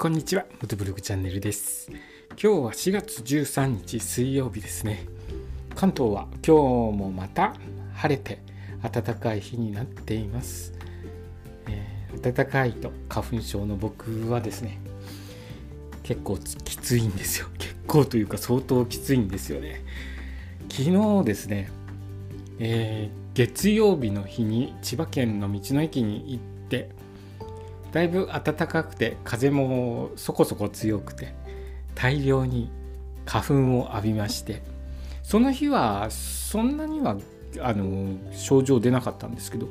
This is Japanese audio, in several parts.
こんにちは、モトブログチャンネルです。今日は4月13日水曜日ですね。関東は今日もまた晴れて暖かい日になっています。えー、暖かいと花粉症の僕はですね、結構きついんですよ。結構というか相当きついんですよね。昨日ですね、えー、月曜日の日に千葉県の道の駅に行ってだいぶ暖かくて風もそこそこ強くて大量に花粉を浴びましてその日はそんなにはあの症状出なかったんですけど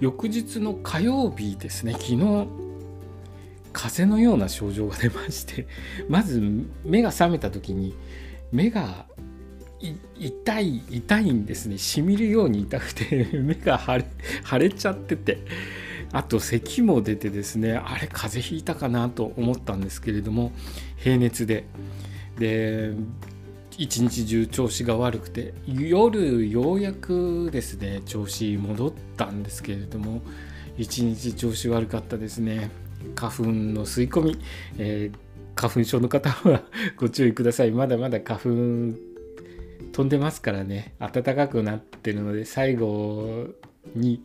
翌日の火曜日ですね昨日風邪のような症状が出ましてまず目が覚めた時に目が痛い痛いんですね。しみるように痛くて目が腫れ腫れちゃっててあと咳も出てですねあれ風邪ひいたかなと思ったんですけれども平熱で。で一日中調子が悪くて夜ようやくですね調子戻ったんですけれども一日調子悪かったですね。花粉の吸い込み、えー、花粉症の方は ご注意ください。まだまだ花粉飛んでますからね。暖かくなってるので最後に、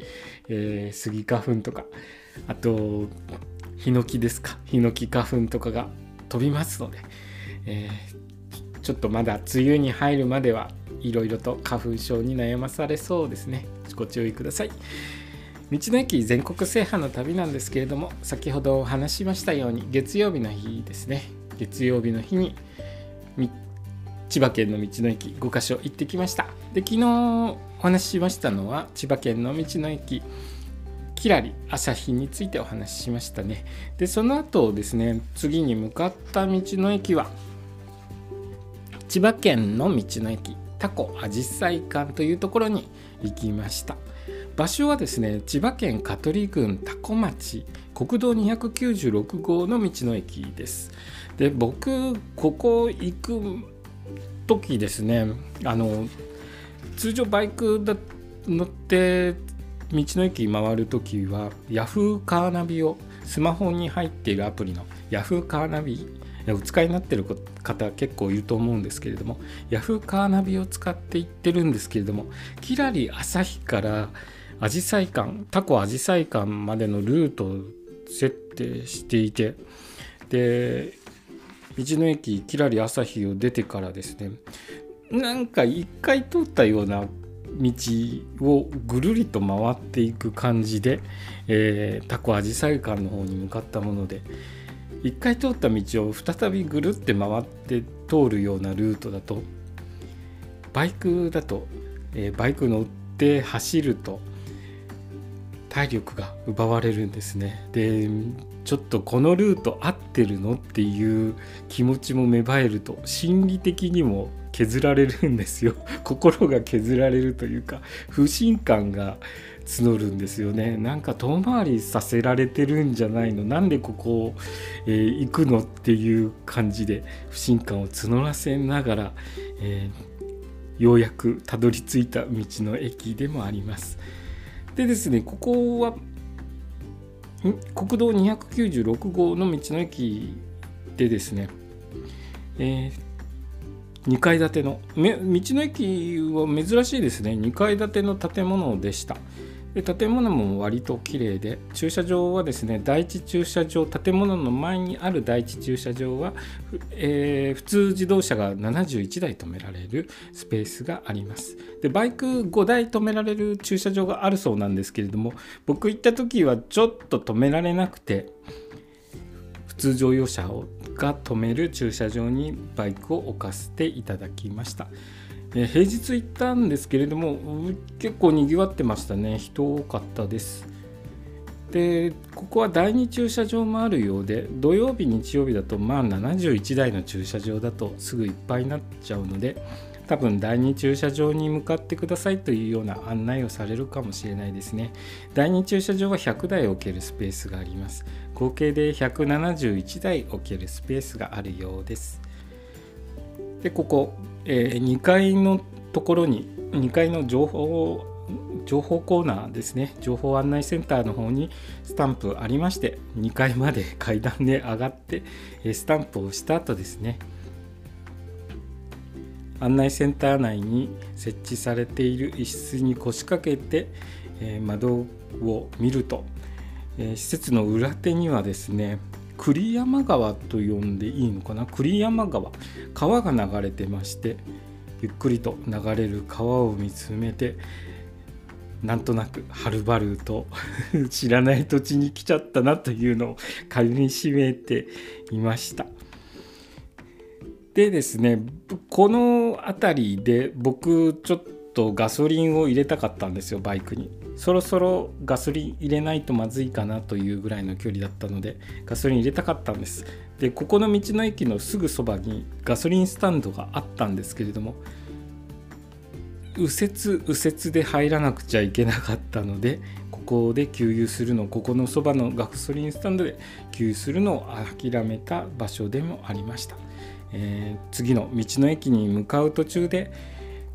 えー、スギ花粉とかあとヒノキですか。ヒノキ花粉とかが飛びますので、えー、ちょっとまだ梅雨に入るまではいろいろと花粉症に悩まされそうですね。ご注意ください。道の駅全国制覇の旅なんですけれども先ほどお話しましたように月曜日の日ですね。月曜日の日に千葉県の道の駅5カ所行ってきました。で昨日お話ししましたのは千葉県の道の駅きらり朝日についてお話ししましたね。でその後ですね次に向かった道の駅は千葉県の道の駅タコあじさい館というところに行きました。場所はですね千葉県香取郡多古町国道296号の道の駅です。で僕ここ行く時ですねあの通常バイクだ乗って道の駅回る時は Yahoo カーナビをスマホに入っているアプリの Yahoo カーナビお使いになっている方結構いると思うんですけれども Yahoo カーナビを使って行ってるんですけれどもキラリ朝日からアジサイ館タコアジサイ館までのルートを設定していてで道の駅きらり朝日を出てからですねなんか一回通ったような道をぐるりと回っていく感じで、えー、タコアジサイ館の方に向かったもので一回通った道を再びぐるって回って通るようなルートだとバイクだと、えー、バイク乗って走ると体力が奪われるんですね。でちょっとこのルート合ってるのっていう気持ちも芽生えると心理的にも削られるんですよ。心が削られるというか不信感が募るんですよね。なんか遠回りさせられてるんじゃないの？なんでここ、えー、行くのっていう感じで不信感を募らせながら、えー、ようやくたどり着いた道の駅でもあります。でですねここは国道296号の道の駅でですね、えー、2階建ての道の駅は珍しいですね。2階建ての建物でした。で建物も割と綺麗で駐車場はですね第一駐車場建物の前にある第一駐車場は、えー、普通自動車が71台止められるスペースがあります。でバイク5台止められる駐車場があるそうなんですけれども僕行った時はちょっと止められなくて普通乗用車をが止める駐車場にバイクを置かせていただきました。え平日行ったんですけれども結構にぎわってましたね。人多かったです。でここは第2駐車場もあるようで土曜日日曜日だとまあ71台の駐車場だとすぐいっぱいになっちゃうので多分第2駐車場に向かってくださいというような案内をされるかもしれないですね。第2駐車場は100台置けるスペースがあります。合計で171台置けるスペースがあるようです。でここ、えー、2階のところに2階の情報情報コーナーですね。情報案内センターの方にスタンプありまして2階まで階段で上がってスタンプをした後ですね。案内センター内に設置されている一室に腰掛けて、え窓を見ると、え施設の裏手にはですね栗山川と呼んでいいのかな？栗山川川が流れてましてゆっくりと流れる川を見つめてなんとなくはるばると 知らない土地に来ちゃったなというのをかみしめていました。でですねこの辺りで僕ちょっとガソリンを入れたかったんですよバイクに。そろそろガソリン入れないとまずいかなというぐらいの距離だったのでガソリン入れたかったんです。でここの道の駅のすぐそばにガソリンスタンドがあったんですけれども右折右折で入らなくちゃいけなかったのでここで給油するのここのそばのガソリンスタンドで給油するのを諦めた場所でもありました。えー、次の道の駅に向かう途中で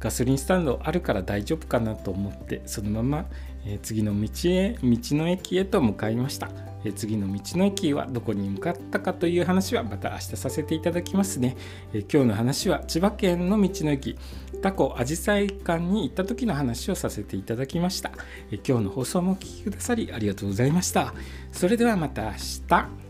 ガソリンスタンドあるから大丈夫かなと思ってそのまま、え、次の道へ道の駅へと向かいました、え、次の道の駅はどこに向かったかという話はまた明日させていただきますね、え今日の話は千葉県の道の駅タコアジサイ館に行った時の話をさせていただきました、え今日の放送もお聴きくださりありがとうございました。それではまた明日。